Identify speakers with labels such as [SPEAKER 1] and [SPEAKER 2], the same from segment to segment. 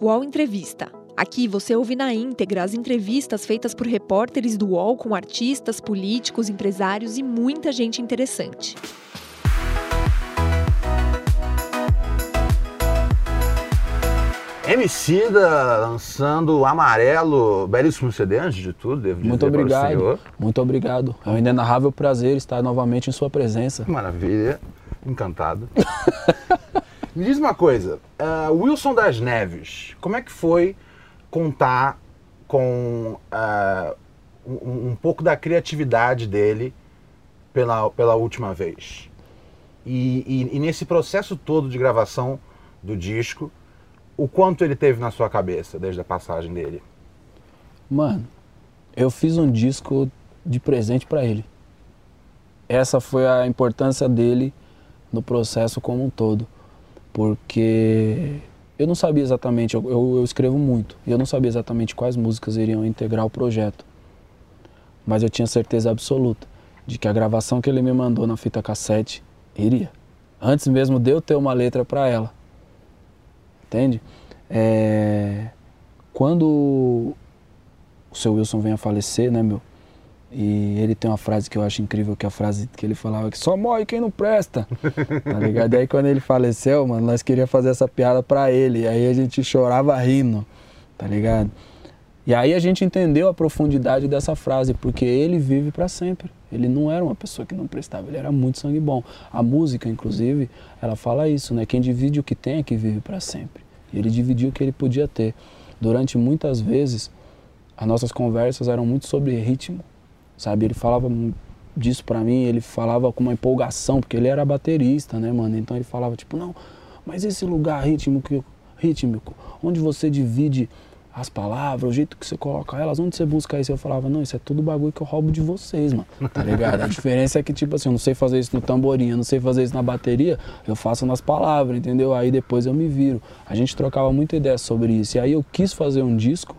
[SPEAKER 1] UOL Entrevista. Aqui você ouve na íntegra as entrevistas feitas por repórteres do UOL com artistas, políticos, empresários e muita gente interessante.
[SPEAKER 2] Emicida lançando Amarelo, belíssimo CD antes de tudo, devo dizer
[SPEAKER 3] Muito
[SPEAKER 2] para o
[SPEAKER 3] obrigado.
[SPEAKER 2] senhor.
[SPEAKER 3] Muito obrigado. É um inenarrável prazer estar novamente em sua presença.
[SPEAKER 2] Maravilha, encantado. Me diz uma coisa, ah, Wilson das Neves, como é que foi contar com ah, um, um pouco da criatividade dele pela, pela última vez? E, e- e nesse processo todo de gravação do disco, o quanto ele teve na sua cabeça desde a passagem dele?
[SPEAKER 3] Mano, eu fiz um disco de presente pra ele. Essa foi a importância dele no processo como um todo. Porque eu não sabia exatamente, eu, eu- eu escrevo muito, e eu não sabia exatamente quais músicas iriam integrar o projeto. Mas eu tinha certeza absoluta de que a gravação que ele me mandou na fita cassete iria. Antes mesmo de eu ter uma letra pra ela. Entende? É, Quando o seu Wilson vem a falecer, né, meu? E ele tem uma frase que eu acho incrível, que é a frase que ele falava que só morre quem não presta. tá ligado? Aí quando ele faleceu, mano, nós queríamos fazer essa piada pra ele. E aí a gente chorava rindo, tá ligado? E aí a gente entendeu a profundidade dessa frase, porque ele vive pra sempre. Ele não era uma pessoa que não prestava, ele era muito sangue bom. A música, inclusive, ela fala isso, né? Quem divide o que tem é que vive pra sempre. E ele dividiu o que ele podia ter. Durante muitas vezes, as nossas conversas eram muito sobre ritmo, sabe? Ele falava disso pra mim, ele falava com uma empolgação, porque ele era baterista, né, mano? Então ele falava tipo, não, mas esse lugar rítmico, rítmico, onde você divide as palavras, o jeito que você coloca elas, onde você busca isso? Eu falava, não, isso é tudo bagulho que eu roubo de vocês, mano, tá ligado? A diferença é que, tipo assim, eu não sei fazer isso no tamborim, eu não sei fazer isso na bateria, eu faço nas palavras, entendeu? Aí depois eu me viro. A gente trocava muita ideia sobre isso. E aí eu quis fazer um disco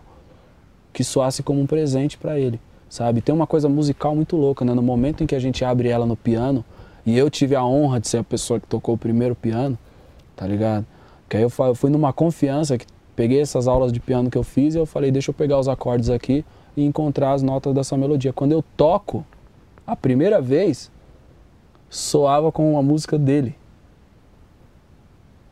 [SPEAKER 3] que soasse como um presente pra ele, sabe? Tem uma coisa musical muito louca, né? No momento em que a gente abre ela no piano, e eu tive a honra de ser a pessoa que tocou o primeiro piano, tá ligado? Que aí eu fui numa confiança, que peguei essas aulas de piano que eu fiz e eu falei, deixa eu pegar os acordes aqui e encontrar as notas dessa melodia. Quando eu toco, a primeira vez, soava com uma música dele.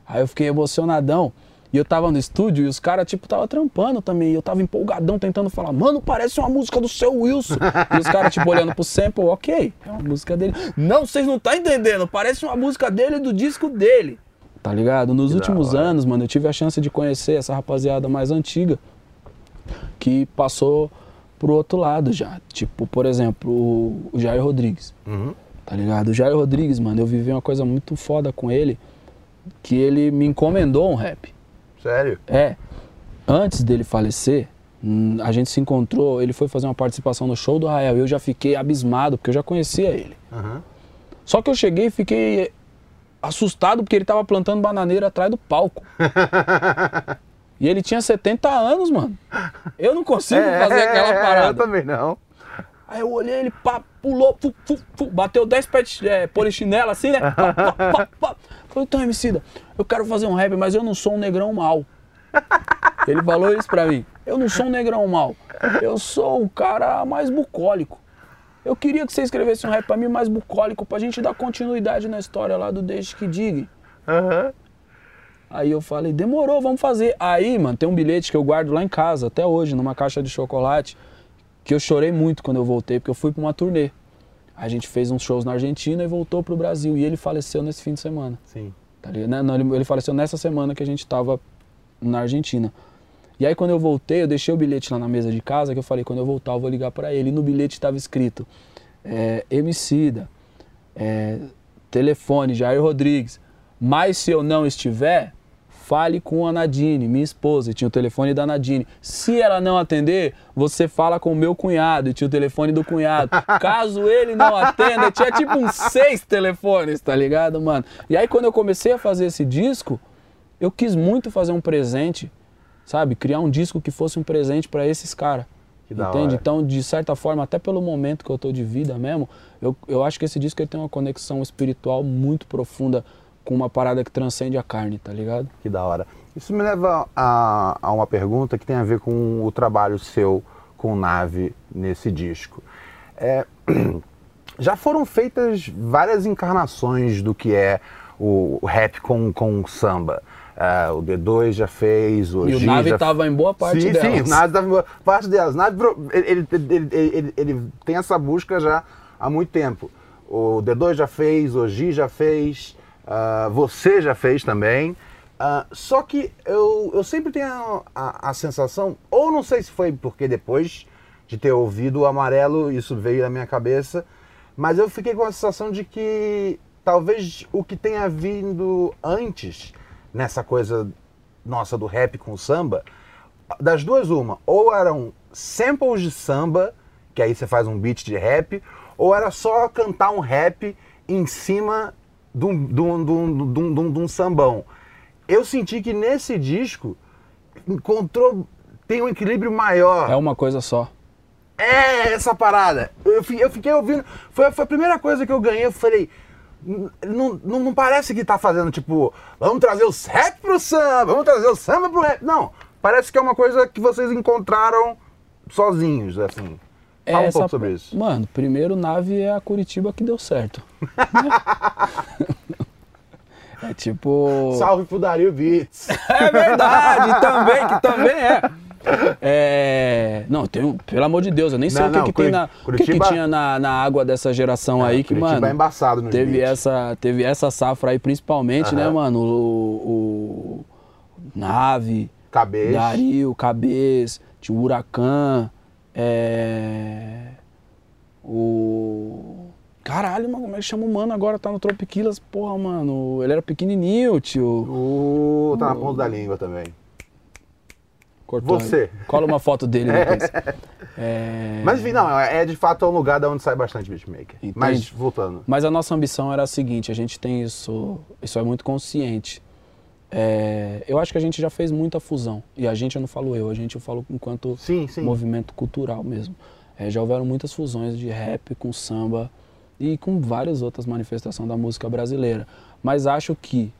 [SPEAKER 3] Aí eu fiquei emocionadão. E eu tava no estúdio e os caras, tipo, tava trampando também. E eu tava empolgadão tentando falar, mano, parece uma música do seu Wilson. e os caras, tipo, olhando pro sample, ok, é uma música dele. Não, vocês não tá entendendo, parece uma música dele do disco dele. Tá ligado? Nos
[SPEAKER 2] Que
[SPEAKER 3] últimos anos, mano, eu tive a chance de conhecer essa rapaziada mais antiga que passou pro outro lado já. Tipo, por exemplo, o o Jair Rodrigues
[SPEAKER 2] Uhum.
[SPEAKER 3] tá ligado? O Jair Rodrigues, mano, eu vivi uma coisa muito foda com ele, que ele me encomendou um rap.
[SPEAKER 2] Sério?
[SPEAKER 3] É, antes dele falecer, hum, a gente se encontrou, ele foi fazer uma participação no show do Rael, e eu já fiquei abismado, porque eu já conhecia ele.
[SPEAKER 2] Uhum.
[SPEAKER 3] Só que eu cheguei e fiquei assustado, porque ele tava plantando bananeira atrás do palco. E ele tinha 70 anos, mano. Eu não consigo fazer aquela
[SPEAKER 2] É,
[SPEAKER 3] parada.
[SPEAKER 2] Eu também não.
[SPEAKER 3] Aí eu olhei, ele pá, pulou, fu, fu, fu, bateu 10 pés de é, polichinela assim, né? Pá, pá, pá. Falei, então, Emicida, eu quero fazer um rap, mas eu não sou um negrão mal. Ele falou isso pra mim. Eu não sou um negrão mal. Eu sou um cara mais bucólico. Eu queria que você escrevesse um rap pra mim mais bucólico, pra gente dar continuidade na história lá do Deixe que Diga.
[SPEAKER 2] Aham.
[SPEAKER 3] Aí eu falei, demorou, vamos fazer. Aí, mano, tem um bilhete que eu guardo lá em casa, até hoje, numa caixa de chocolate, que eu chorei muito quando eu voltei, porque eu fui pra uma turnê. A gente fez uns shows na Argentina e voltou pro Brasil. E ele faleceu nesse fim de semana.
[SPEAKER 2] Sim.
[SPEAKER 3] Tá? Não, ele, ele faleceu nessa semana que a gente tava na Argentina. E aí quando eu voltei, eu deixei o bilhete lá na mesa de casa, que eu falei, quando eu voltar eu vou ligar pra ele. E no bilhete estava escrito, é, Emicida, é, telefone, Jair Rodrigues. Mas se eu não estiver, fale com a Nadine, minha esposa. E tinha o telefone da Nadine. Se ela não atender, você fala com o meu cunhado. E tinha o telefone do cunhado. Caso ele não atenda, tinha tipo uns seis telefones, tá ligado, mano? E aí quando eu comecei a fazer esse disco, eu quis muito fazer um presente, sabe? Criar um disco que fosse um presente pra esses caras. Entende? Então, de certa forma, até pelo momento que eu tô de vida mesmo, eu, eu acho que esse disco ele tem uma conexão espiritual muito profunda com uma parada que transcende a carne, tá ligado?
[SPEAKER 2] Que da hora. Isso me leva a, a uma pergunta que tem a ver com o trabalho seu com Nave nesse disco. É, já foram feitas várias encarnações do que é o, rap com, com samba. Uh, o D2 já fez, o
[SPEAKER 3] E o Nave
[SPEAKER 2] já
[SPEAKER 3] tava em boa parte
[SPEAKER 2] sim,
[SPEAKER 3] delas.
[SPEAKER 2] Sim, o Nave estava em boa parte delas. Nave, ele, ele, ele- ele tem essa busca já há muito tempo. O D2 já fez, o G já fez, ah, você já fez também. Ah, só que eu, eu sempre tenho a, a- a sensação, ou não sei se foi porque depois de ter ouvido o amarelo, isso veio na minha cabeça, mas eu fiquei com a sensação de que talvez o que tenha vindo antes nessa coisa nossa do rap com samba, das duas uma, ou eram samples de samba, que aí você faz um beat de rap, ou era só cantar um rap em cima de um, de um, de um, de um- de um- de um sambão. Eu senti que nesse disco encontrou tem um equilíbrio maior.
[SPEAKER 3] É uma coisa só.
[SPEAKER 2] É, essa parada. Eu, eu fiquei ouvindo. Foi, foi a primeira coisa que eu ganhei. Eu falei. "N- Não, não, não parece que tá fazendo tipo. Vamos trazer o rap pro samba, vamos trazer o samba pro rap. Não. Parece que é uma coisa que vocês encontraram sozinhos, assim. Fala um
[SPEAKER 3] Essa-
[SPEAKER 2] pouco sobre isso.
[SPEAKER 3] Mano, primeiro nave é a Curitiba que deu certo. é tipo.
[SPEAKER 2] Salve pro Dario Beats.
[SPEAKER 3] É verdade, também, que também é. É, Não, tem um, pelo amor de Deus, eu nem sei
[SPEAKER 2] Não,
[SPEAKER 3] o que,
[SPEAKER 2] não,
[SPEAKER 3] que tem na. O que, que
[SPEAKER 2] Curitiba-
[SPEAKER 3] tinha na, na água dessa geração aí que,
[SPEAKER 2] Curitiba
[SPEAKER 3] mano.
[SPEAKER 2] é embaçado nos
[SPEAKER 3] teve
[SPEAKER 2] beats.
[SPEAKER 3] essa, teve essa safra aí principalmente, né, mano? O, o- Nave,
[SPEAKER 2] Cabeça.
[SPEAKER 3] Dario, Cabeça, tinha o Huracan, é. O. Caralho, mano, como é que chama o mano agora? Tá no Tropiquilas, porra, mano. Ele era pequenininho, tio.
[SPEAKER 2] O... Tá na ponta da língua também.
[SPEAKER 3] Cortou.
[SPEAKER 2] Você.
[SPEAKER 3] Cola uma foto dele depois. É,
[SPEAKER 2] Mas enfim, não, é de fato um lugar da onde sai bastante beatmaker.
[SPEAKER 3] Entende?
[SPEAKER 2] Mas voltando.
[SPEAKER 3] Mas a nossa ambição era a seguinte, a gente tem isso, isso é muito consciente. É, eu acho que a gente já fez muita fusão. E a gente, eu não falo eu, a gente eu falo enquanto
[SPEAKER 2] Sim, sim.
[SPEAKER 3] movimento cultural mesmo. É, já houveram muitas fusões de rap com samba e com várias outras manifestações da música brasileira. Mas acho que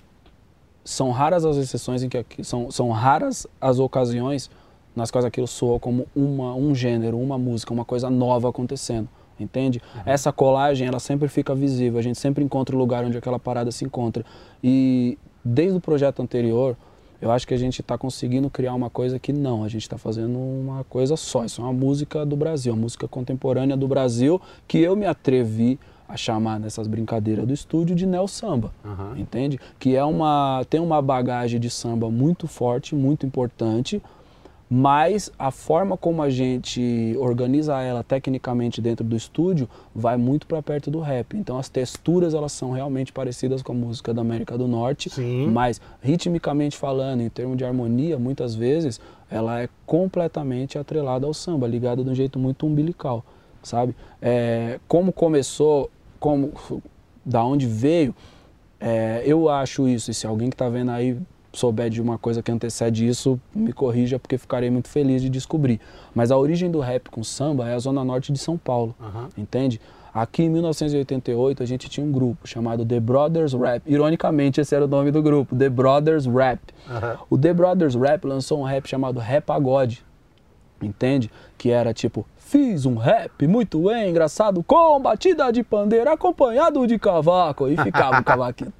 [SPEAKER 3] são raras as exceções em que aqui- são, são raras as ocasiões nas quais aquilo soa como uma, um gênero, uma música, uma coisa nova acontecendo. Entende? Essa colagem, ela sempre fica visível, a gente sempre encontra o lugar onde aquela parada se encontra. E desde o projeto anterior, eu acho que a gente está conseguindo criar uma coisa que não, a gente está fazendo uma coisa só. Isso é uma música do Brasil, uma música contemporânea do Brasil que eu me atrevi a chamar nessas brincadeiras do estúdio de neo samba,
[SPEAKER 2] Aham.
[SPEAKER 3] entende? Que é uma tem uma bagagem de samba muito forte, muito importante, mas a forma como a gente organiza ela tecnicamente dentro do estúdio vai muito para perto do rap. Então as texturas elas são realmente parecidas com a música da América do Norte,
[SPEAKER 2] Sim.
[SPEAKER 3] mas ritmicamente falando, em termos de harmonia, muitas vezes ela é completamente atrelada ao samba, ligada de um jeito muito umbilical, sabe? É, como começou, como da onde veio, é, eu acho isso. E se alguém que está vendo aí souber de uma coisa que antecede isso, me corrija porque ficarei muito feliz de descobrir. Mas a origem do rap com samba é a zona norte de São Paulo,
[SPEAKER 2] Aham.
[SPEAKER 3] entende? Aqui em 1988 a gente tinha um grupo chamado The Brothers Rap. Ironicamente esse era o nome do grupo, The Brothers Rap.
[SPEAKER 2] Aham.
[SPEAKER 3] O The Brothers Rap lançou um rap chamado Rap Pagode. Entende? Que era tipo, fiz um rap muito engraçado com batida de pandeiro acompanhado de cavaco. E ficava o cavaquinho.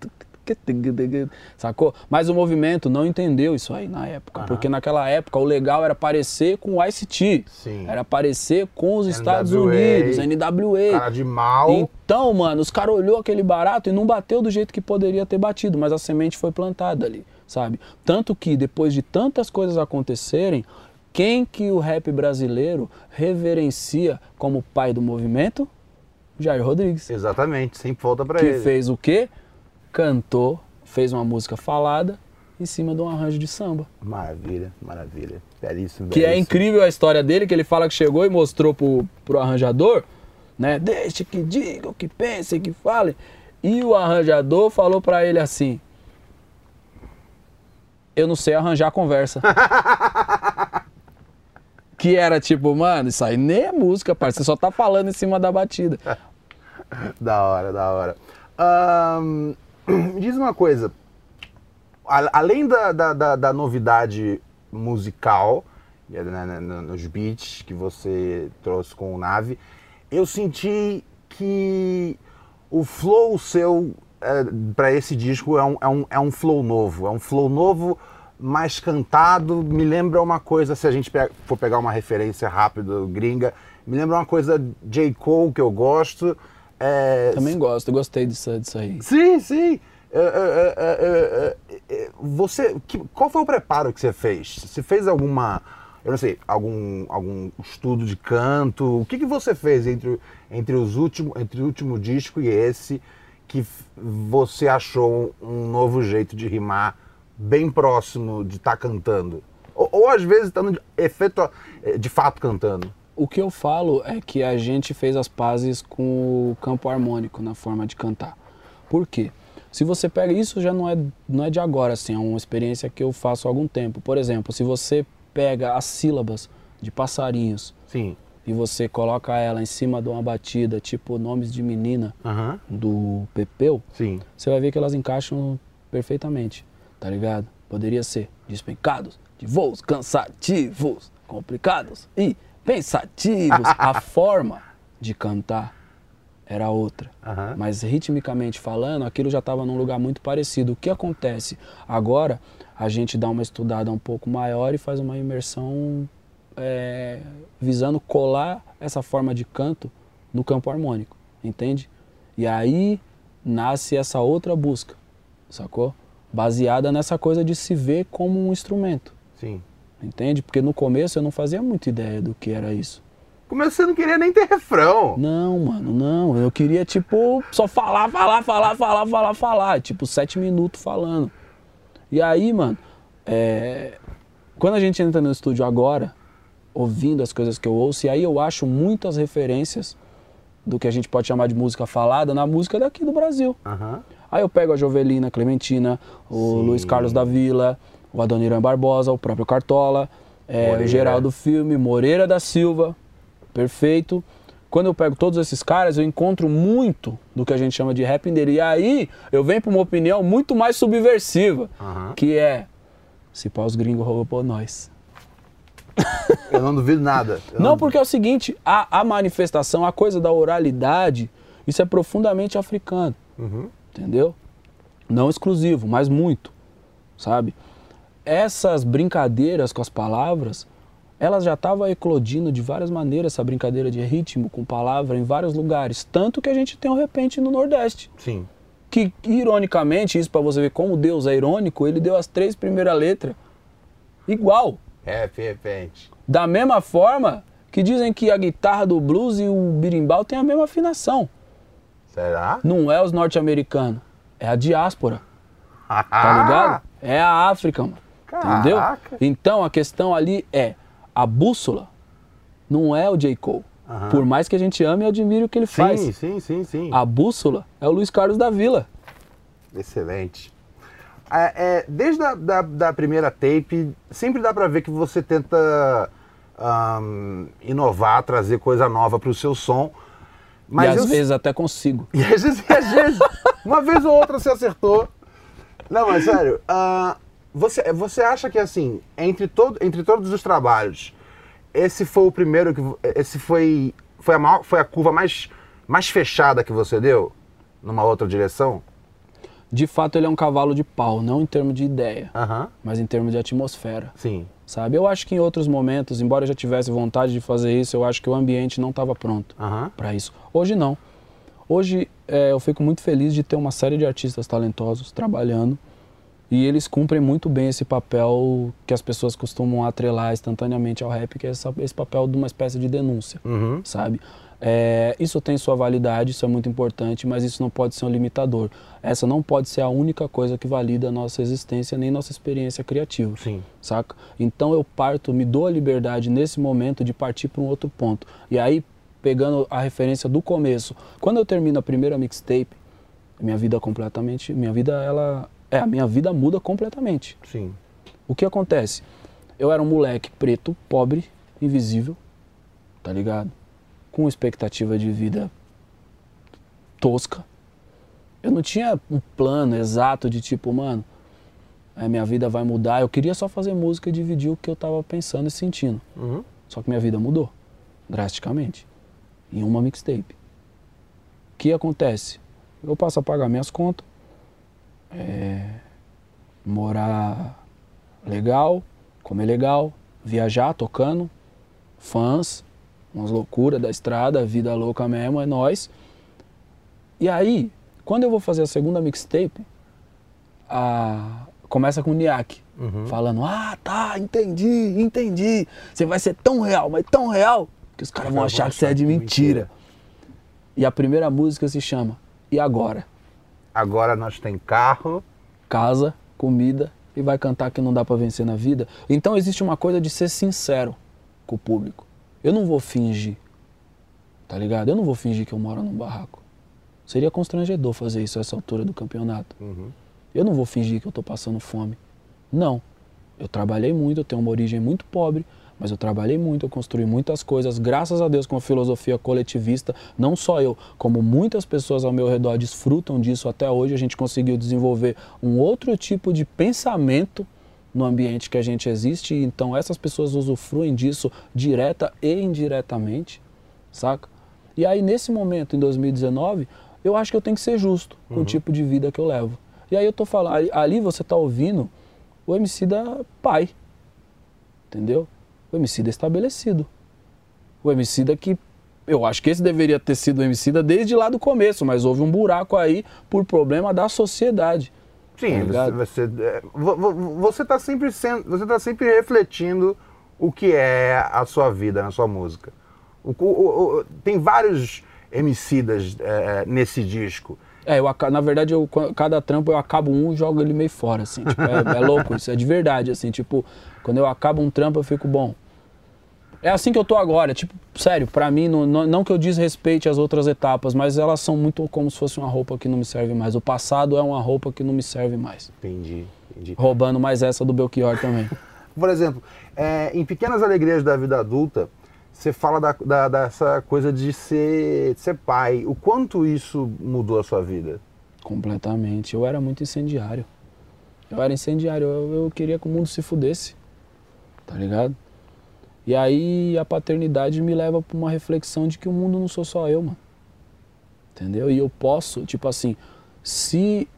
[SPEAKER 3] Sacou? Mas o movimento não entendeu isso aí na época.
[SPEAKER 2] Aham.
[SPEAKER 3] Porque naquela época o legal era parecer com o ICT.
[SPEAKER 2] Sim.
[SPEAKER 3] Era parecer com os Estados
[SPEAKER 2] NWA,
[SPEAKER 3] Unidos, NWA.
[SPEAKER 2] Cara de mal.
[SPEAKER 3] Então, mano, os caras olhou aquele barato e não bateu do jeito que poderia ter batido, mas a semente foi plantada ali, sabe? Tanto que depois de tantas coisas acontecerem, quem que o rap brasileiro reverencia como pai do movimento? Jair Rodrigues.
[SPEAKER 2] Exatamente, sempre volta pra
[SPEAKER 3] Que
[SPEAKER 2] ele.
[SPEAKER 3] fez o quê? Cantou, fez uma música falada em cima de um arranjo de samba.
[SPEAKER 2] Maravilha, maravilha. Belíssimo,
[SPEAKER 3] Que é
[SPEAKER 2] belíssimo.
[SPEAKER 3] incrível a história dele, que ele fala que chegou e mostrou pro, pro arranjador, né? Deixe que digam, que pensem, que falem. E o arranjador falou pra ele assim: Eu não sei arranjar conversa. que era tipo, mano, isso aí nem é música, parceiro. Você só tá falando em cima da batida.
[SPEAKER 2] Da hora, da hora. Ahn, Me diz uma coisa. Além da, da, da- da novidade musical, né, né, né, nos beats que você trouxe com o Nave, eu senti que o flow seu para esse disco é um, é, um, é um flow novo. É um flow novo, mais cantado. Me lembra uma coisa, se a gente for pegar uma referência rápida gringa, me lembra uma coisa J. Cole que eu gosto. É,
[SPEAKER 3] Também gosto, gostei disso, disso aí.
[SPEAKER 2] Sim, sim. É, é, é, você, que- qual foi o preparo que você fez? Você fez alguma, eu não sei, algum, algum estudo de canto? O que, que você fez entre, o- entre, os últimos, entre o último disco e esse que você achou um novo jeito de rimar bem próximo de estar cantando? Ou, ou às vezes estando de, efeito, de fato cantando?
[SPEAKER 3] O que eu falo é que a gente fez as pazes com o campo harmônico na forma de cantar. Por quê? Se você pega isso já não é, não é de agora, assim, é uma experiência que eu faço há algum tempo. Por exemplo, se você pega as sílabas de passarinhos
[SPEAKER 2] Sim.
[SPEAKER 3] e você coloca ela em cima de uma batida, tipo nomes de menina
[SPEAKER 2] Aham.
[SPEAKER 3] do Pepeu,
[SPEAKER 2] Sim.
[SPEAKER 3] você vai ver que elas encaixam perfeitamente, tá ligado? Poderia ser despencados, de voos cansativos, complicados e pensativos. A forma de cantar era outra. Mas ritmicamente falando, aquilo já estava num lugar muito parecido. O que acontece? Agora a gente dá uma estudada um pouco maior e faz uma imersão é, visando colar essa forma de canto no campo harmônico, entende? E aí nasce essa outra busca, sacou? Baseada nessa coisa de se ver como um instrumento,
[SPEAKER 2] Sim.
[SPEAKER 3] Entende? Porque no começo eu não fazia muita ideia do que era isso.
[SPEAKER 2] Começo você não queria nem ter refrão.
[SPEAKER 3] Não, mano, não. Eu queria, tipo, só falar, falar, falar, falar, falar, falar. Tipo, sete minutos falando. E aí, mano, é, quando a gente entra no estúdio agora, ouvindo as coisas que eu ouço, e aí eu acho muitas referências do que a gente pode chamar de música falada na música daqui do Brasil.
[SPEAKER 2] Aham.
[SPEAKER 3] Aí eu pego a Jovelina, a Clementina, o
[SPEAKER 2] Sim.
[SPEAKER 3] Luiz Carlos da Vila, o Adoniran Barbosa, o próprio Cartola, é, o Geraldo Filme, Moreira da Silva, perfeito. Quando eu pego todos esses caras, eu encontro muito do que a gente chama de rap dele. E aí eu venho para uma opinião muito mais subversiva,
[SPEAKER 2] Aham.
[SPEAKER 3] que é se pá os gringos roubou nós.
[SPEAKER 2] Eu não duvido nada. Eu
[SPEAKER 3] Não, porque é o seguinte, a, a manifestação, a coisa da oralidade, isso é profundamente africano.
[SPEAKER 2] Uhum.
[SPEAKER 3] entendeu? Não exclusivo, mas muito, sabe? Essas brincadeiras com as palavras, elas já estavam eclodindo de várias maneiras, essa brincadeira de ritmo com palavra em vários lugares. Tanto que a gente tem um repente no Nordeste.
[SPEAKER 2] Sim.
[SPEAKER 3] Que, ironicamente, isso para você ver como Deus é irônico, ele deu as três primeiras letras igual.
[SPEAKER 2] Rap, repente.
[SPEAKER 3] Da mesma forma que dizem que a guitarra do blues e o birimbau têm a mesma afinação.
[SPEAKER 2] Será?
[SPEAKER 3] Não é os norte-americanos, é a diáspora. Tá ligado? É a África, mano. Entendeu?
[SPEAKER 2] Caraca.
[SPEAKER 3] Então a questão ali é a bússola não é o J. Cole.
[SPEAKER 2] Aham.
[SPEAKER 3] Por mais que a gente ame e admire o que ele
[SPEAKER 2] Sim,
[SPEAKER 3] faz.
[SPEAKER 2] sim, sim, sim.
[SPEAKER 3] A bússola é o Luiz Carlos da Vila.
[SPEAKER 2] Excelente. É, é, desde a da, da primeira tape, sempre dá pra ver que você tenta ahn, inovar, trazer coisa nova pro seu som. Mas
[SPEAKER 3] e às
[SPEAKER 2] eu-
[SPEAKER 3] vezes até consigo.
[SPEAKER 2] E às vezes, e às vezes uma vez ou outra você acertou. Não, mas sério, ah, você, você acha que assim, entre, todo, entre todos os trabalhos, esse foi o primeiro que. Esse foi. Foi a, maior, foi a curva mais, mais fechada que você deu? Numa outra direção?
[SPEAKER 3] De fato, ele é um cavalo de pau, não em termos de ideia, mas em termos de atmosfera.
[SPEAKER 2] Sim.
[SPEAKER 3] Sabe? Eu acho que em outros momentos, embora eu já tivesse vontade de fazer isso, eu acho que o ambiente não estava pronto. Para isso. Hoje não. Hoje é, eu fico muito feliz de ter uma série de artistas talentosos trabalhando e eles cumprem muito bem esse papel que as pessoas costumam atrelar instantaneamente ao rap, que é essa- esse papel de uma espécie de denúncia,
[SPEAKER 2] Uhum.
[SPEAKER 3] sabe? É, isso tem sua validade, isso é muito importante, mas isso não pode ser um limitador. Essa não pode ser a única coisa que valida a nossa existência nem nossa experiência criativa
[SPEAKER 2] Sim.
[SPEAKER 3] saca? Então eu parto, me dou a liberdade nesse momento de partir para um outro ponto. E aí, pegando a referência do começo, quando eu termino a primeira mixtape, minha vida completamente, minha vida ela é, a minha vida muda completamente.
[SPEAKER 2] Sim.
[SPEAKER 3] O que acontece? Eu era um moleque preto, pobre, invisível, tá ligado? Com expectativa de vida tosca. Eu não tinha um plano exato de tipo, mano, é, minha vida vai mudar. Eu queria só fazer música e dividir o que eu tava pensando e sentindo.
[SPEAKER 2] Uhum.
[SPEAKER 3] Só que minha vida mudou drasticamente em uma mixtape. O que acontece? Eu passo a pagar minhas contas, é, morar legal, comer legal, viajar tocando, fãs, umas loucuras da estrada, vida louca mesmo, é nós. E aí, quando eu vou fazer a segunda mixtape, a... começa com o Niak,
[SPEAKER 2] Uhum.
[SPEAKER 3] falando, ah, tá, entendi, entendi. Você vai ser tão real, mas tão real, que os caras vão achar que você é de mentira. E a primeira música se chama E Agora?
[SPEAKER 2] Agora nós tem carro.
[SPEAKER 3] Casa, comida e vai cantar que não dá pra vencer na vida. Então existe uma coisa de ser sincero com o público. Eu não vou fingir, tá ligado? Eu não vou fingir que eu moro num barraco. Seria constrangedor fazer isso a essa altura do campeonato.
[SPEAKER 2] Uhum.
[SPEAKER 3] Eu não vou fingir que eu tô passando fome. Não. Eu trabalhei muito, eu tenho uma origem muito pobre, mas eu trabalhei muito, eu construí muitas coisas, graças a Deus, com a filosofia coletivista. Não só eu, como muitas pessoas ao meu redor desfrutam disso até hoje. A gente conseguiu desenvolver um outro tipo de pensamento no ambiente que a gente existe, então essas pessoas usufruem disso direta e indiretamente, saca? E aí, nesse momento, em 2019, eu acho que eu tenho que ser justo com o tipo de vida que eu levo. E aí eu tô falando, ali, ali você tá ouvindo o MC da pai, entendeu? O MC da estabelecido. O MC da que eu acho que esse deveria ter sido o MC da desde lá do começo, mas houve um buraco aí por problema da sociedade.
[SPEAKER 2] Sim,
[SPEAKER 3] Tá
[SPEAKER 2] você, você, é, vo- vo- você tá sempre sendo, você tá sempre refletindo o que é a sua vida na sua música. O- o- o- tem vários MCs é, nesse disco.
[SPEAKER 3] É, eu, na verdade, eu, cada trampo eu acabo um e jogo ele meio fora, assim. Tipo, é, é louco isso, é de verdade, assim. Tipo, quando eu acabo um trampo, eu fico bom. É assim que eu tô agora, tipo, sério, pra mim, não, não, não que eu desrespeite as outras etapas, mas elas são muito como se fosse uma roupa que não me serve mais. O passado é uma roupa que não me serve mais.
[SPEAKER 2] Entendi, entendi.
[SPEAKER 3] Roubando mais essa do Belchior também.
[SPEAKER 2] Por exemplo, é, em Pequenas Alegrias da Vida Adulta, você fala da, da- dessa coisa de ser, de ser pai. O quanto isso mudou a sua vida?
[SPEAKER 3] Completamente. Eu era muito incendiário. Eu era incendiário. Eu, eu queria que o mundo se fudesse. Tá ligado? E aí a paternidade me leva pra uma reflexão de que o mundo não sou só eu, mano. Entendeu? E eu posso, tipo assim, se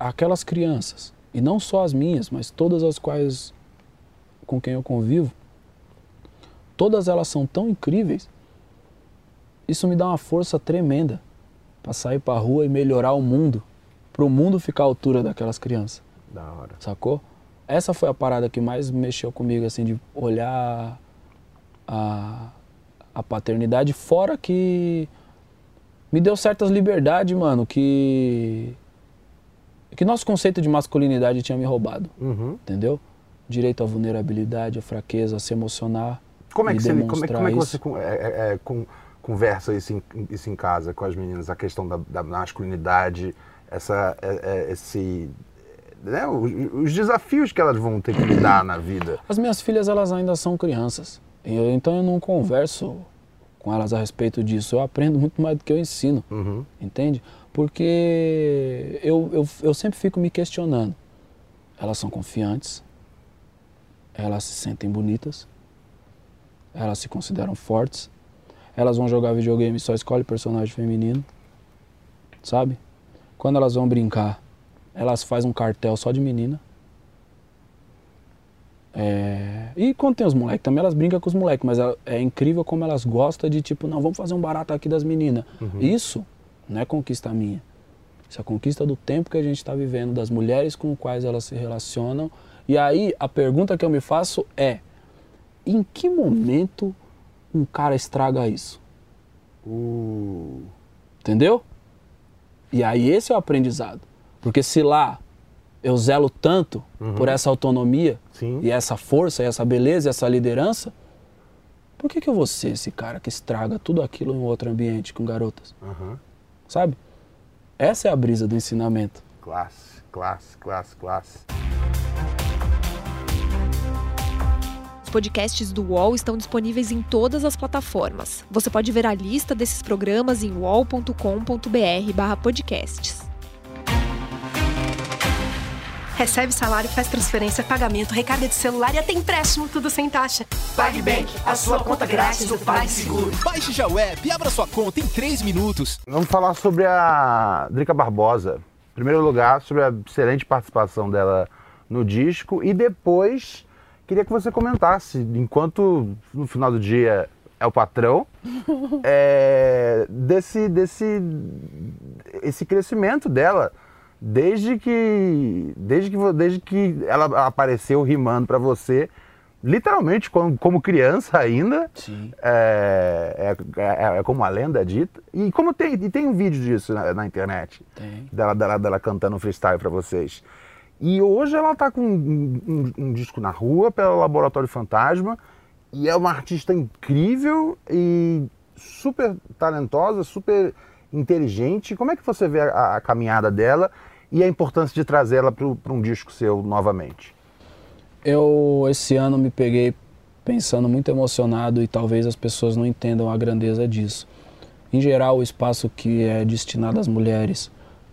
[SPEAKER 3] aquelas crianças, e não só as minhas, mas todas as quais com quem eu convivo, todas elas são tão incríveis, isso me dá uma força tremenda para sair pra rua e melhorar o mundo, pro mundo ficar à altura daquelas crianças,
[SPEAKER 2] Da hora.
[SPEAKER 3] sacou? Essa foi a parada que mais mexeu comigo, assim, de olhar a, a paternidade, fora que me deu certas liberdades, mano, que que nosso conceito de masculinidade tinha me roubado,
[SPEAKER 2] Uhum.
[SPEAKER 3] entendeu? Direito à vulnerabilidade, à fraqueza, a se emocionar.
[SPEAKER 2] Como é que, você, como é, como é que você é- é- é, con- conversa isso em, isso em casa com as meninas? A questão da, da masculinidade, essa, é- é- esse, né, os, os desafios que elas vão ter que lidar na vida.
[SPEAKER 3] As minhas filhas, elas ainda são crianças. E eu- então eu não converso com elas a respeito disso. Eu aprendo muito mais do que eu ensino,
[SPEAKER 2] Uhum.
[SPEAKER 3] entende? Porque eu, eu, eu sempre fico me questionando. Elas são confiantes, elas se sentem bonitas, elas se consideram fortes, elas vão jogar videogame e só escolhe personagem feminino, sabe? Quando elas vão brincar, elas fazem um cartel só de menina. É, E quando tem os moleques também, elas brincam com os moleques, mas ela- é incrível como elas gostam de tipo, não, vamos fazer um barato aqui das meninas. Isso não é conquista minha. Isso é conquista do tempo que a gente está vivendo, das mulheres com as quais elas se relacionam. E aí a pergunta que eu me faço é: em que momento um cara estraga isso?
[SPEAKER 2] Uh,
[SPEAKER 3] Entendeu? E aí esse é o aprendizado. Porque se lá eu zelo tanto por essa autonomia
[SPEAKER 2] sim.
[SPEAKER 3] e essa força, e essa beleza, e essa liderança, por que, que eu vou ser esse cara que estraga tudo aquilo em outro ambiente com garotas?
[SPEAKER 2] Uhum.
[SPEAKER 3] Sabe? Essa é a brisa do ensinamento.
[SPEAKER 2] Classe, classe, classe, classe.
[SPEAKER 1] Os podcasts do UOL estão disponíveis em todas as plataformas. Você pode ver a lista desses programas em wall.com.br/podcasts.
[SPEAKER 4] Recebe salário, faz transferência, pagamento, recarga de celular e até empréstimo, tudo sem taxa.
[SPEAKER 5] PagBank, a sua conta grátis do PagSeguro.
[SPEAKER 6] Baixe já o app e abra sua conta em 3 minutos.
[SPEAKER 2] Vamos falar sobre a Drica Barbosa. Em primeiro lugar, sobre a excelente participação dela no disco e depois queria que você comentasse, enquanto no final do dia é o patrão, é, desse, desse esse crescimento dela desde que desde que desde que ela apareceu rimando para você literalmente como, como, criança ainda. É, é, é, é, como a lenda dita e como tem e tem um vídeo disso na, na internet
[SPEAKER 3] Tem.
[SPEAKER 2] dela, dela, dela cantando freestyle para vocês e hoje ela tá com um, um, um disco na rua pelo Laboratório Fantasma e é uma artista incrível e super talentosa, super inteligente. Como é que você vê a, a caminhada dela e a importância de trazê-la para um disco seu novamente?
[SPEAKER 3] Eu, esse ano, me peguei pensando muito emocionado e talvez as pessoas não entendam a grandeza disso. Em geral, o espaço que é destinado às mulheres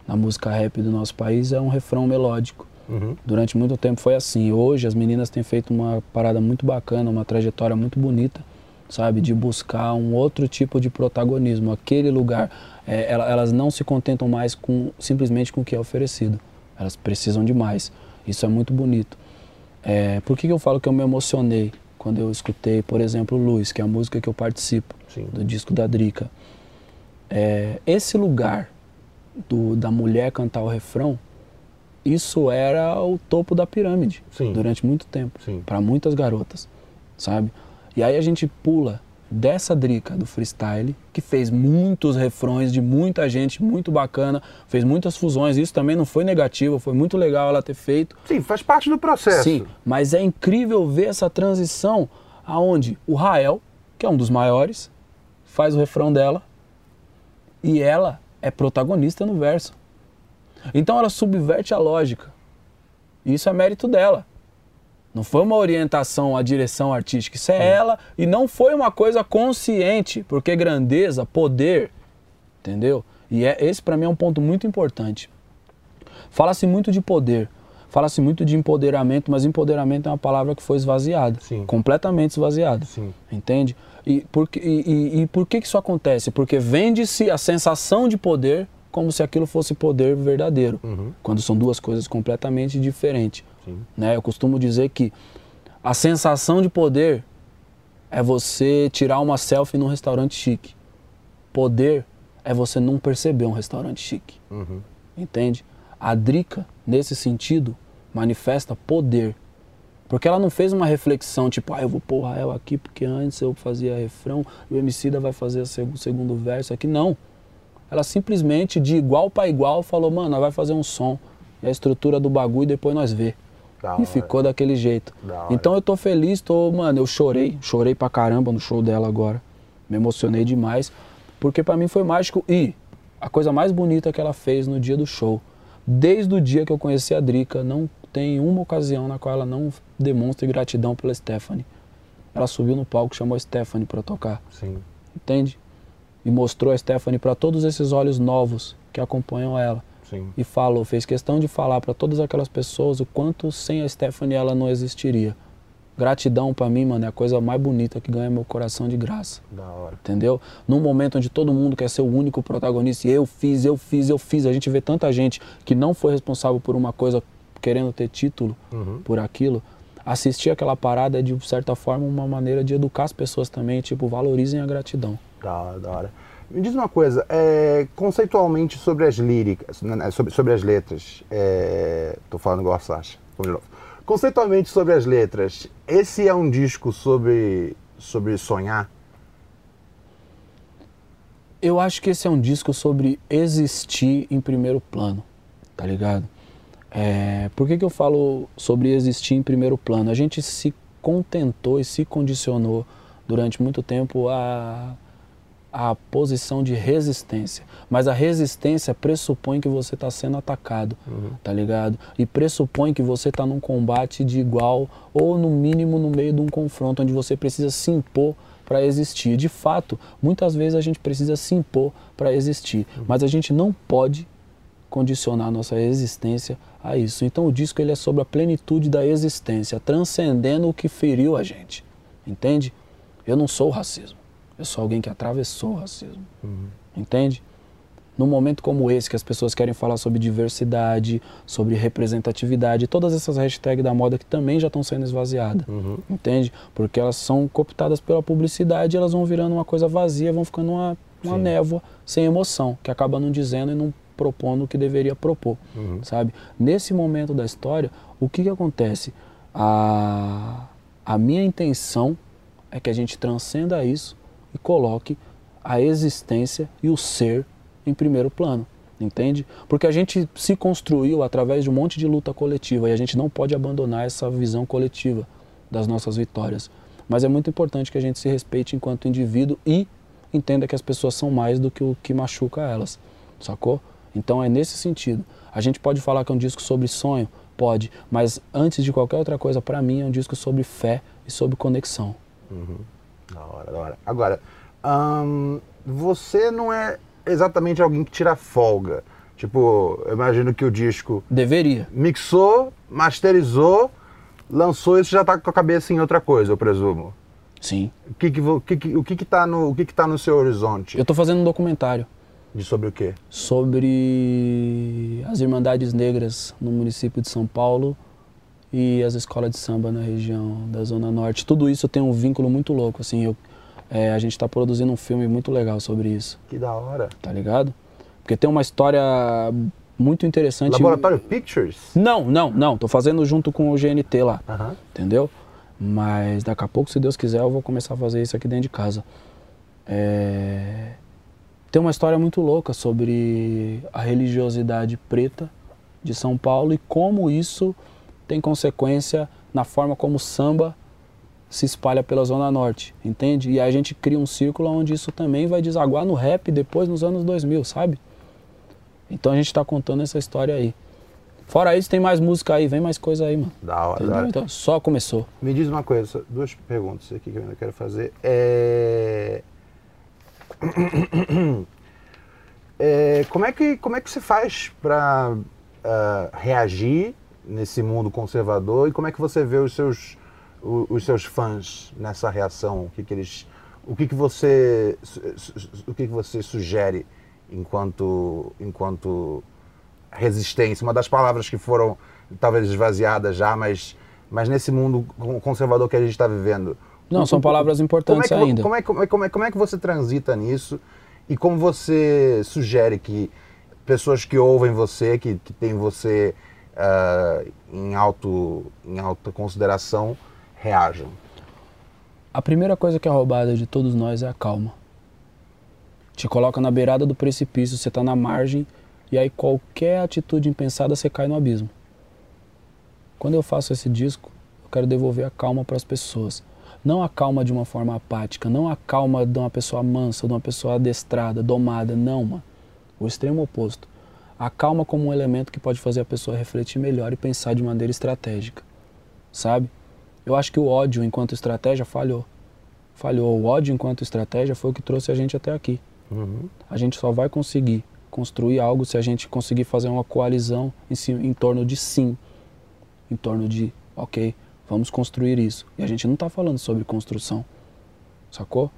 [SPEAKER 3] na música rap do nosso país é um refrão melódico.
[SPEAKER 2] Uhum.
[SPEAKER 3] Durante muito tempo foi assim. Hoje as meninas têm feito uma parada muito bacana, uma trajetória muito bonita, sabe? De buscar um outro tipo de protagonismo. Aquele lugar, é, elas não se contentam mais com simplesmente com o que é oferecido. Elas precisam de mais. Isso é muito bonito. É, por que, que eu falo que eu me emocionei quando eu escutei, por exemplo, Luz, que é a música que eu participo,
[SPEAKER 2] Sim.
[SPEAKER 3] do disco da Drica? É, esse lugar do, da mulher cantar o refrão, isso era o topo da pirâmide
[SPEAKER 2] Sim.
[SPEAKER 3] durante muito tempo para muitas garotas, sabe? E aí a gente pula dessa drica do freestyle, que fez muitos refrões de muita gente, muito bacana, fez muitas fusões. Isso também não foi negativo, foi muito legal ela ter feito.
[SPEAKER 2] Sim, faz parte do processo.
[SPEAKER 3] Sim, mas é incrível ver essa transição aonde o Rael, que é um dos maiores, faz o refrão dela e ela é protagonista no verso. Então ela subverte a lógica. Isso é mérito dela. Não foi uma orientação à direção artística, isso é ela e não foi uma coisa consciente, porque grandeza, poder, entendeu? E é, esse para mim é um ponto muito importante. Fala-se muito de poder, fala-se muito de empoderamento, mas empoderamento é uma palavra que foi esvaziada,
[SPEAKER 2] Sim.
[SPEAKER 3] completamente esvaziada,
[SPEAKER 2] Sim.
[SPEAKER 3] entende? E por, que- e, e- por que isso acontece? Porque vende-se a sensação de poder como se aquilo fosse poder verdadeiro,
[SPEAKER 2] Uhum.
[SPEAKER 3] quando são duas coisas completamente diferentes.
[SPEAKER 2] Sim.
[SPEAKER 3] Né? Eu costumo dizer que a sensação de poder é você tirar uma selfie num restaurante chique. Poder é você não perceber um restaurante chique.
[SPEAKER 2] Uhum.
[SPEAKER 3] Entende? A Drica, nesse sentido, manifesta poder. Porque ela não fez uma reflexão tipo, ah, eu vou pôr Rael aqui porque antes eu fazia refrão e o Emicida vai fazer o seg- o segundo verso aqui. Não. Ela simplesmente, de igual para igual, falou, mano, vai fazer um som. E a estrutura do bagulho depois nós vê. E
[SPEAKER 2] hora.
[SPEAKER 3] ficou daquele jeito. Então eu tô feliz, tô, mano, eu chorei, chorei pra caramba no show dela agora. Me emocionei demais, porque pra mim foi mágico e a coisa mais bonita que ela fez no dia do show, desde o dia que eu conheci a Drica, não tem uma ocasião na qual ela não demonstre gratidão pela Stephanie. Ela subiu no palco, chamou a Stephanie pra tocar,
[SPEAKER 2] Sim.
[SPEAKER 3] entende? E mostrou a Stephanie pra todos esses olhos novos que acompanham ela
[SPEAKER 2] Sim.
[SPEAKER 3] e falou, fez questão de falar para todas aquelas pessoas o quanto sem a Stephanie ela não existiria. Gratidão pra mim, mano, é a coisa mais bonita que ganha meu coração de graça,
[SPEAKER 2] Da hora.
[SPEAKER 3] entendeu? Num momento onde todo mundo quer ser o único protagonista, e eu fiz, eu fiz, eu fiz, a gente vê tanta gente que não foi responsável por uma coisa querendo ter título
[SPEAKER 2] Uhum.
[SPEAKER 3] por aquilo. Assistir aquela parada é de certa forma uma maneira de educar as pessoas também, tipo, valorizem a gratidão.
[SPEAKER 2] Da hora, da hora. Me diz uma coisa, é, conceitualmente sobre as líricas, né, sobre, sobre as letras, é, tô falando igual a Sasha, vamos de novo. Conceitualmente sobre as letras, esse é um disco sobre, sobre sonhar?
[SPEAKER 3] Eu acho que esse é um disco sobre existir em primeiro plano, tá ligado? É, por que, que eu falo sobre existir em primeiro plano? A gente se contentou e se condicionou durante muito tempo a, a posição de resistência. Mas a resistência pressupõe que você está sendo atacado, tá ligado? E pressupõe que você está num combate de igual ou no mínimo no meio de um confronto onde você precisa se impor para existir. De fato, muitas vezes a gente precisa se impor para existir, mas a gente não pode condicionar a nossa existência a isso. Então o disco ele é sobre a plenitude da existência, transcendendo o que feriu a gente. Entende? Eu não sou o racismo. Eu sou alguém que atravessou o racismo. Uhum. Entende? Num momento como esse, que as pessoas querem falar sobre diversidade, sobre representatividade, todas essas hashtags da moda que também já estão sendo esvaziadas, uhum. entende? Porque elas são cooptadas pela publicidade, elas vão virando uma coisa vazia, vão ficando uma, uma névoa sem emoção, que acaba não dizendo e não propondo o que deveria propor, uhum. sabe? Nesse momento da história, o que que acontece? A, a minha intenção é que a gente transcenda isso e coloque a existência e o ser em primeiro plano, entende? Porque a gente se construiu através de um monte de luta coletiva e a gente não pode abandonar essa visão coletiva das nossas vitórias. Mas é muito importante que a gente se respeite enquanto indivíduo e entenda que as pessoas são mais do que o que machuca elas, sacou? Então é nesse sentido. A gente pode falar que é um disco sobre sonho, pode, mas antes de qualquer outra coisa, para mim é um disco sobre fé e sobre conexão.
[SPEAKER 2] Uhum. Da hora, da hora. Agora, hum, você não é exatamente alguém que tira folga. Tipo, eu imagino que o disco.
[SPEAKER 3] Deveria.
[SPEAKER 2] Mixou, masterizou, lançou e você já está com a cabeça em outra coisa, eu presumo.
[SPEAKER 3] Sim.
[SPEAKER 2] O que, que, o que, que, o que, que tá no, o que, que tá no seu horizonte?
[SPEAKER 3] Eu estou fazendo um documentário.
[SPEAKER 2] De sobre o quê?
[SPEAKER 3] Sobre as Irmandades Negras no município de São Paulo e as escolas de samba na região da Zona Norte. Tudo isso tem um vínculo muito louco, assim. Eu, é, a gente está produzindo um filme muito legal sobre isso.
[SPEAKER 2] Que da hora.
[SPEAKER 3] Tá ligado? Porque tem uma história muito interessante.
[SPEAKER 2] Laboratório Pictures?
[SPEAKER 3] Não, não, não. Tô fazendo junto com o GNT lá. Entendeu? Mas daqui a pouco, se Deus quiser, eu vou começar a fazer isso aqui dentro de casa. É... Tem uma história muito louca sobre a religiosidade preta de São Paulo e como isso tem consequência na forma como o samba se espalha pela Zona Norte, entende? E a gente cria um círculo onde isso também vai desaguar no rap depois nos anos 2000, sabe? Então a gente está contando essa história aí. Fora isso, tem mais música aí, vem mais coisa aí, mano.
[SPEAKER 2] Da hora, da hora.
[SPEAKER 3] Então, só começou.
[SPEAKER 2] Me diz uma coisa, duas perguntas aqui que eu ainda quero fazer. É... é... como, é que, como é que você faz para uh, ah, reagir nesse mundo conservador e como é que você vê os seus os seus fãs nessa reação? O que, que eles, o que, que você, o que, que você sugere enquanto, enquanto resistência? Uma das palavras que foram talvez esvaziadas já, mas, mas nesse mundo conservador que a gente está vivendo.
[SPEAKER 3] Não, são palavras importantes
[SPEAKER 2] como
[SPEAKER 3] é que, ainda.
[SPEAKER 2] Como é, como, é, como, é, como é que você transita nisso e como você sugere que pessoas que ouvem você, que, que têm você uh, em, alto, em alta consideração, reajam?
[SPEAKER 3] A primeira coisa que é roubada de todos nós é a calma. Te coloca na beirada do precipício, você está na margem e aí qualquer atitude impensada você cai no abismo. Quando eu faço esse disco, eu quero devolver a calma para as pessoas. Não a calma de uma forma apática, não a calma de uma pessoa mansa, de uma pessoa adestrada, domada, não, mano. O extremo oposto. A calma como um elemento que pode fazer a pessoa refletir melhor e pensar de maneira estratégica. Sabe? Eu acho que o ódio enquanto estratégia falhou. Falhou. O ódio enquanto estratégia foi o que trouxe a gente até aqui. Uhum. A gente só vai conseguir construir algo se a gente conseguir fazer uma coalizão em, si, em torno de sim. Em torno de, ok, vamos construir isso. E a gente não está falando sobre construção. Sacou?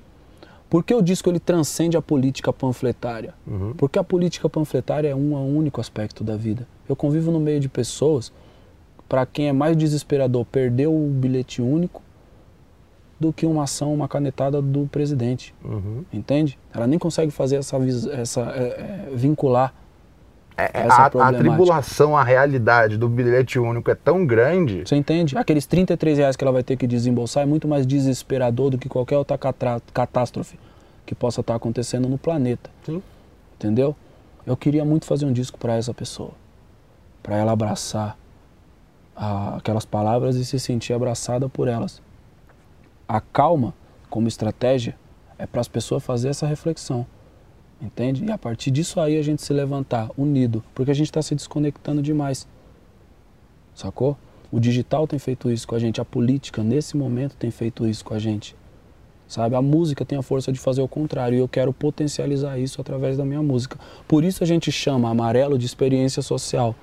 [SPEAKER 3] Porque o disco ele transcende a política panfletária? Uhum. Porque a política panfletária é um único aspecto da vida. Eu convivo no meio de pessoas para quem é mais desesperador perder o bilhete único do que uma ação, uma canetada do presidente. Uhum. Entende? Ela nem consegue fazer essa, essa é, é, vincular.
[SPEAKER 2] É, é essa a, a tribulação, a realidade do bilhete único é tão grande.
[SPEAKER 3] Você entende? Aqueles 33 reais que ela vai ter que desembolsar é muito mais desesperador do que qualquer outra catástrofe que possa estar acontecendo no planeta.
[SPEAKER 2] Sim.
[SPEAKER 3] Entendeu? Eu queria muito fazer um disco para essa pessoa. Para ela abraçar a, aquelas palavras e se sentir abraçada por elas. A calma, como estratégia, é para as pessoas fazer essa reflexão. Entende? E a partir disso aí a gente se levantar unido, porque a gente está se desconectando demais. Sacou? O digital tem feito isso com a gente, a política nesse momento tem feito isso com a gente. sabe? A música tem a força de fazer o contrário e eu quero potencializar isso através da minha música. Por isso a gente chama Amarelo de experiência social.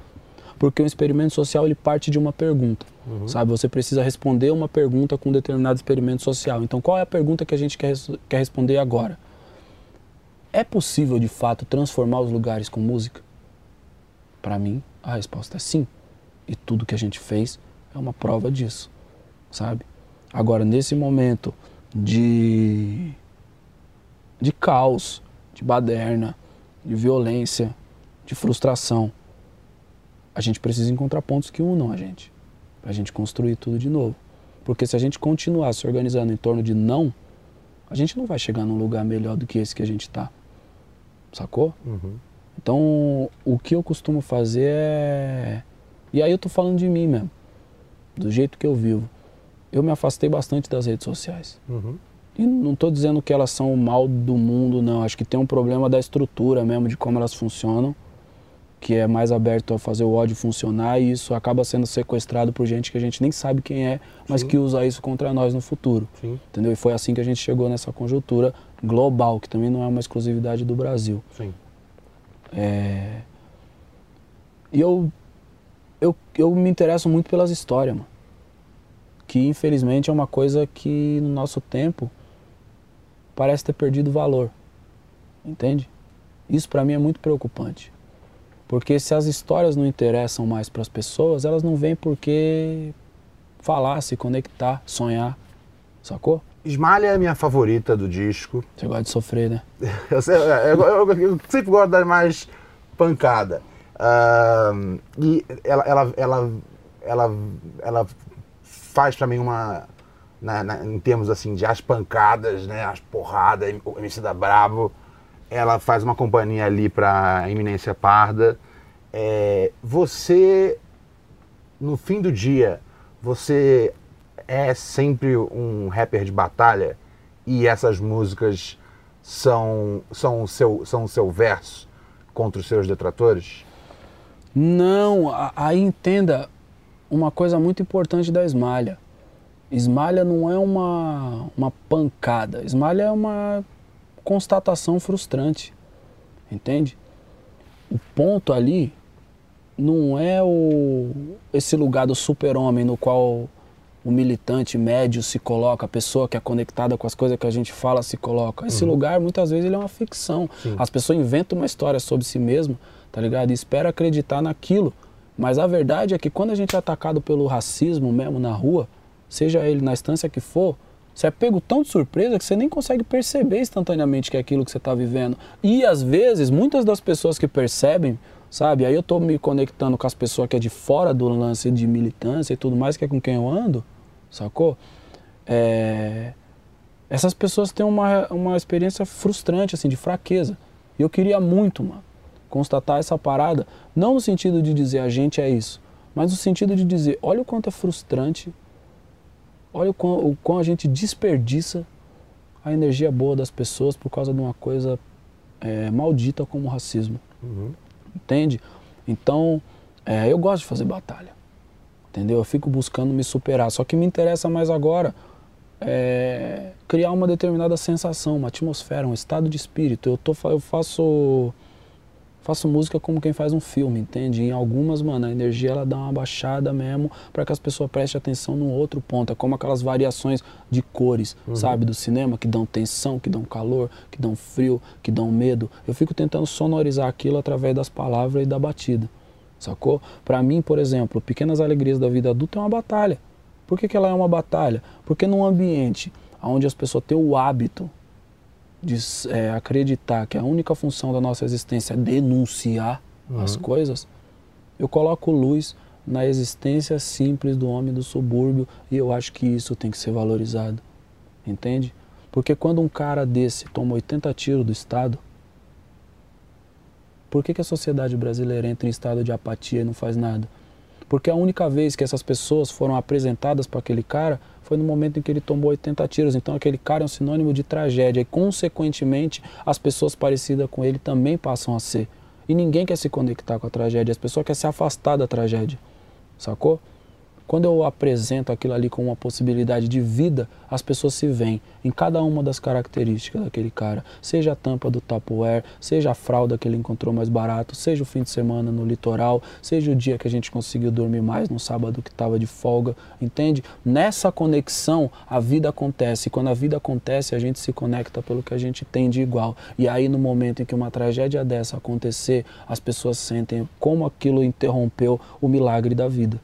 [SPEAKER 3] Porque o experimento social ele parte de uma pergunta, uhum. sabe? Você precisa responder uma pergunta com um determinado experimento social. Então, qual é a pergunta que a gente quer, quer responder agora? É possível de fato transformar os lugares com música? Para mim, a resposta é sim. E tudo que a gente fez é uma prova disso, sabe? Agora, nesse momento de, de caos, de baderna, de violência, de frustração, a gente precisa encontrar pontos que unam a gente, para a gente construir tudo de novo. Porque se a gente continuar se organizando em torno de não, a gente não vai chegar num lugar melhor do que esse que a gente está. Sacou? Uhum. Então, o que eu costumo fazer é. E aí eu tô falando de mim mesmo, do jeito que eu vivo. Eu me afastei bastante das redes sociais. Uhum. E não estou dizendo que elas são o mal do mundo, não. Acho que tem um problema da estrutura mesmo, de como elas funcionam, que é mais aberto a fazer o ódio funcionar e isso acaba sendo sequestrado por gente que a gente nem sabe quem é, mas Sim. que usa isso contra nós no futuro. Sim. Entendeu? E foi assim que a gente chegou nessa conjuntura global, que também não é uma exclusividade do Brasil. Sim. É... E eu, eu, eu me interesso muito pelas histórias, mano. Que infelizmente é uma coisa que no nosso tempo parece ter perdido valor. Entende? Isso para mim é muito preocupante. Porque se as histórias não interessam mais para as pessoas, elas não vêm porque falar, se conectar, sonhar. Sacou?
[SPEAKER 2] Esmalha é a minha favorita do disco.
[SPEAKER 3] Você gosta de sofrer, né?
[SPEAKER 2] eu, eu, eu, eu, sempre gosto das mais pancada. Uh, e ela, ela, ela, ela, ela faz para mim uma. Na, na, em termos assim de as pancadas, né, as porradas, o MC da Bravo, ela faz uma companhia ali para Eminência Parda. É, você, no fim do dia, você é sempre um rapper de batalha e essas músicas são, são, o, seu, são o seu verso contra os seus detratores?
[SPEAKER 3] Não, aí entenda uma coisa muito importante da esmalha. Esmalha não é uma, uma pancada, esmalha é uma constatação frustrante, entende? O ponto ali não é o, esse lugar do super-homem no qual o militante médio se coloca, a pessoa que é conectada com as coisas que a gente fala se coloca. Esse uhum. lugar, muitas vezes, ele é uma ficção. Sim. As pessoas inventam uma história sobre si mesmo, tá ligado? E espera acreditar naquilo. Mas a verdade é que quando a gente é atacado pelo racismo mesmo na rua, seja ele na instância que for, você é pego tão de surpresa que você nem consegue perceber instantaneamente que é aquilo que você está vivendo. E às vezes, muitas das pessoas que percebem, sabe? Aí eu estou me conectando com as pessoas que é de fora do lance de militância e tudo mais, que é com quem eu ando sacou? É... Essas pessoas têm uma, uma experiência frustrante, assim, de fraqueza. E eu queria muito, mano, constatar essa parada, não no sentido de dizer a gente é isso, mas no sentido de dizer, olha o quanto é frustrante, olha o quão, o quão a gente desperdiça a energia boa das pessoas por causa de uma coisa é, maldita como o racismo. Uhum. Entende? Então, é, eu gosto de fazer batalha entendeu? Eu fico buscando me superar. Só que me interessa mais agora é, criar uma determinada sensação, uma atmosfera, um estado de espírito. Eu, tô, eu faço faço música como quem faz um filme, entende? Em algumas, mano, a energia ela dá uma baixada mesmo para que as pessoas prestem atenção num outro ponto. É como aquelas variações de cores, uhum. sabe, do cinema, que dão tensão, que dão calor, que dão frio, que dão medo. Eu fico tentando sonorizar aquilo através das palavras e da batida sacou? Para mim, por exemplo, Pequenas Alegrias da Vida Adulta é uma batalha. Por que, que ela é uma batalha? Porque num ambiente onde as pessoas têm o hábito de é, acreditar que a única função da nossa existência é denunciar uhum. as coisas, eu coloco luz na existência simples do homem do subúrbio e eu acho que isso tem que ser valorizado. Entende? Porque quando um cara desse toma 80 tiros do Estado, por que, que a sociedade brasileira entra em estado de apatia e não faz nada? Porque a única vez que essas pessoas foram apresentadas para aquele cara foi no momento em que ele tomou 80 tiros. Então aquele cara é um sinônimo de tragédia e, consequentemente, as pessoas parecidas com ele também passam a ser. E ninguém quer se conectar com a tragédia, as pessoas querem se afastar da tragédia, sacou? Quando eu apresento aquilo ali como uma possibilidade de vida, as pessoas se veem em cada uma das características daquele cara. Seja a tampa do Tupperware, seja a fralda que ele encontrou mais barato, seja o fim de semana no litoral, seja o dia que a gente conseguiu dormir mais no sábado que estava de folga, entende? Nessa conexão, a vida acontece. E quando a vida acontece, a gente se conecta pelo que a gente tem de igual. E aí, no momento em que uma tragédia dessa acontecer, as pessoas sentem como aquilo interrompeu o milagre da vida.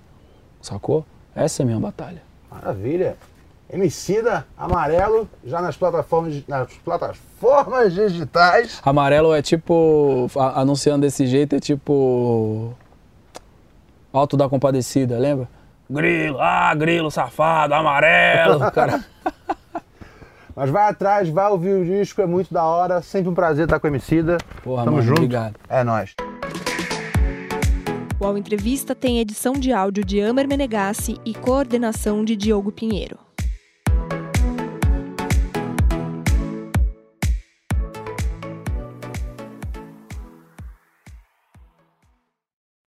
[SPEAKER 3] Sacou? Essa é a minha batalha.
[SPEAKER 2] Maravilha. Emicida, amarelo, já nas plataformas, nas plataformas digitais.
[SPEAKER 3] Amarelo é tipo, a, anunciando desse jeito, é tipo. Alto da Compadecida, lembra? Grilo, ah, grilo safado, amarelo, cara.
[SPEAKER 2] Mas vai atrás, vai ouvir o disco, é muito da hora. Sempre um prazer estar com a Emicida.
[SPEAKER 3] Porra,
[SPEAKER 2] Tamo
[SPEAKER 3] mano,
[SPEAKER 2] junto.
[SPEAKER 3] obrigado.
[SPEAKER 2] É nóis.
[SPEAKER 1] O Entrevista tem edição de áudio de Amer Menegassi e coordenação de Diogo Pinheiro.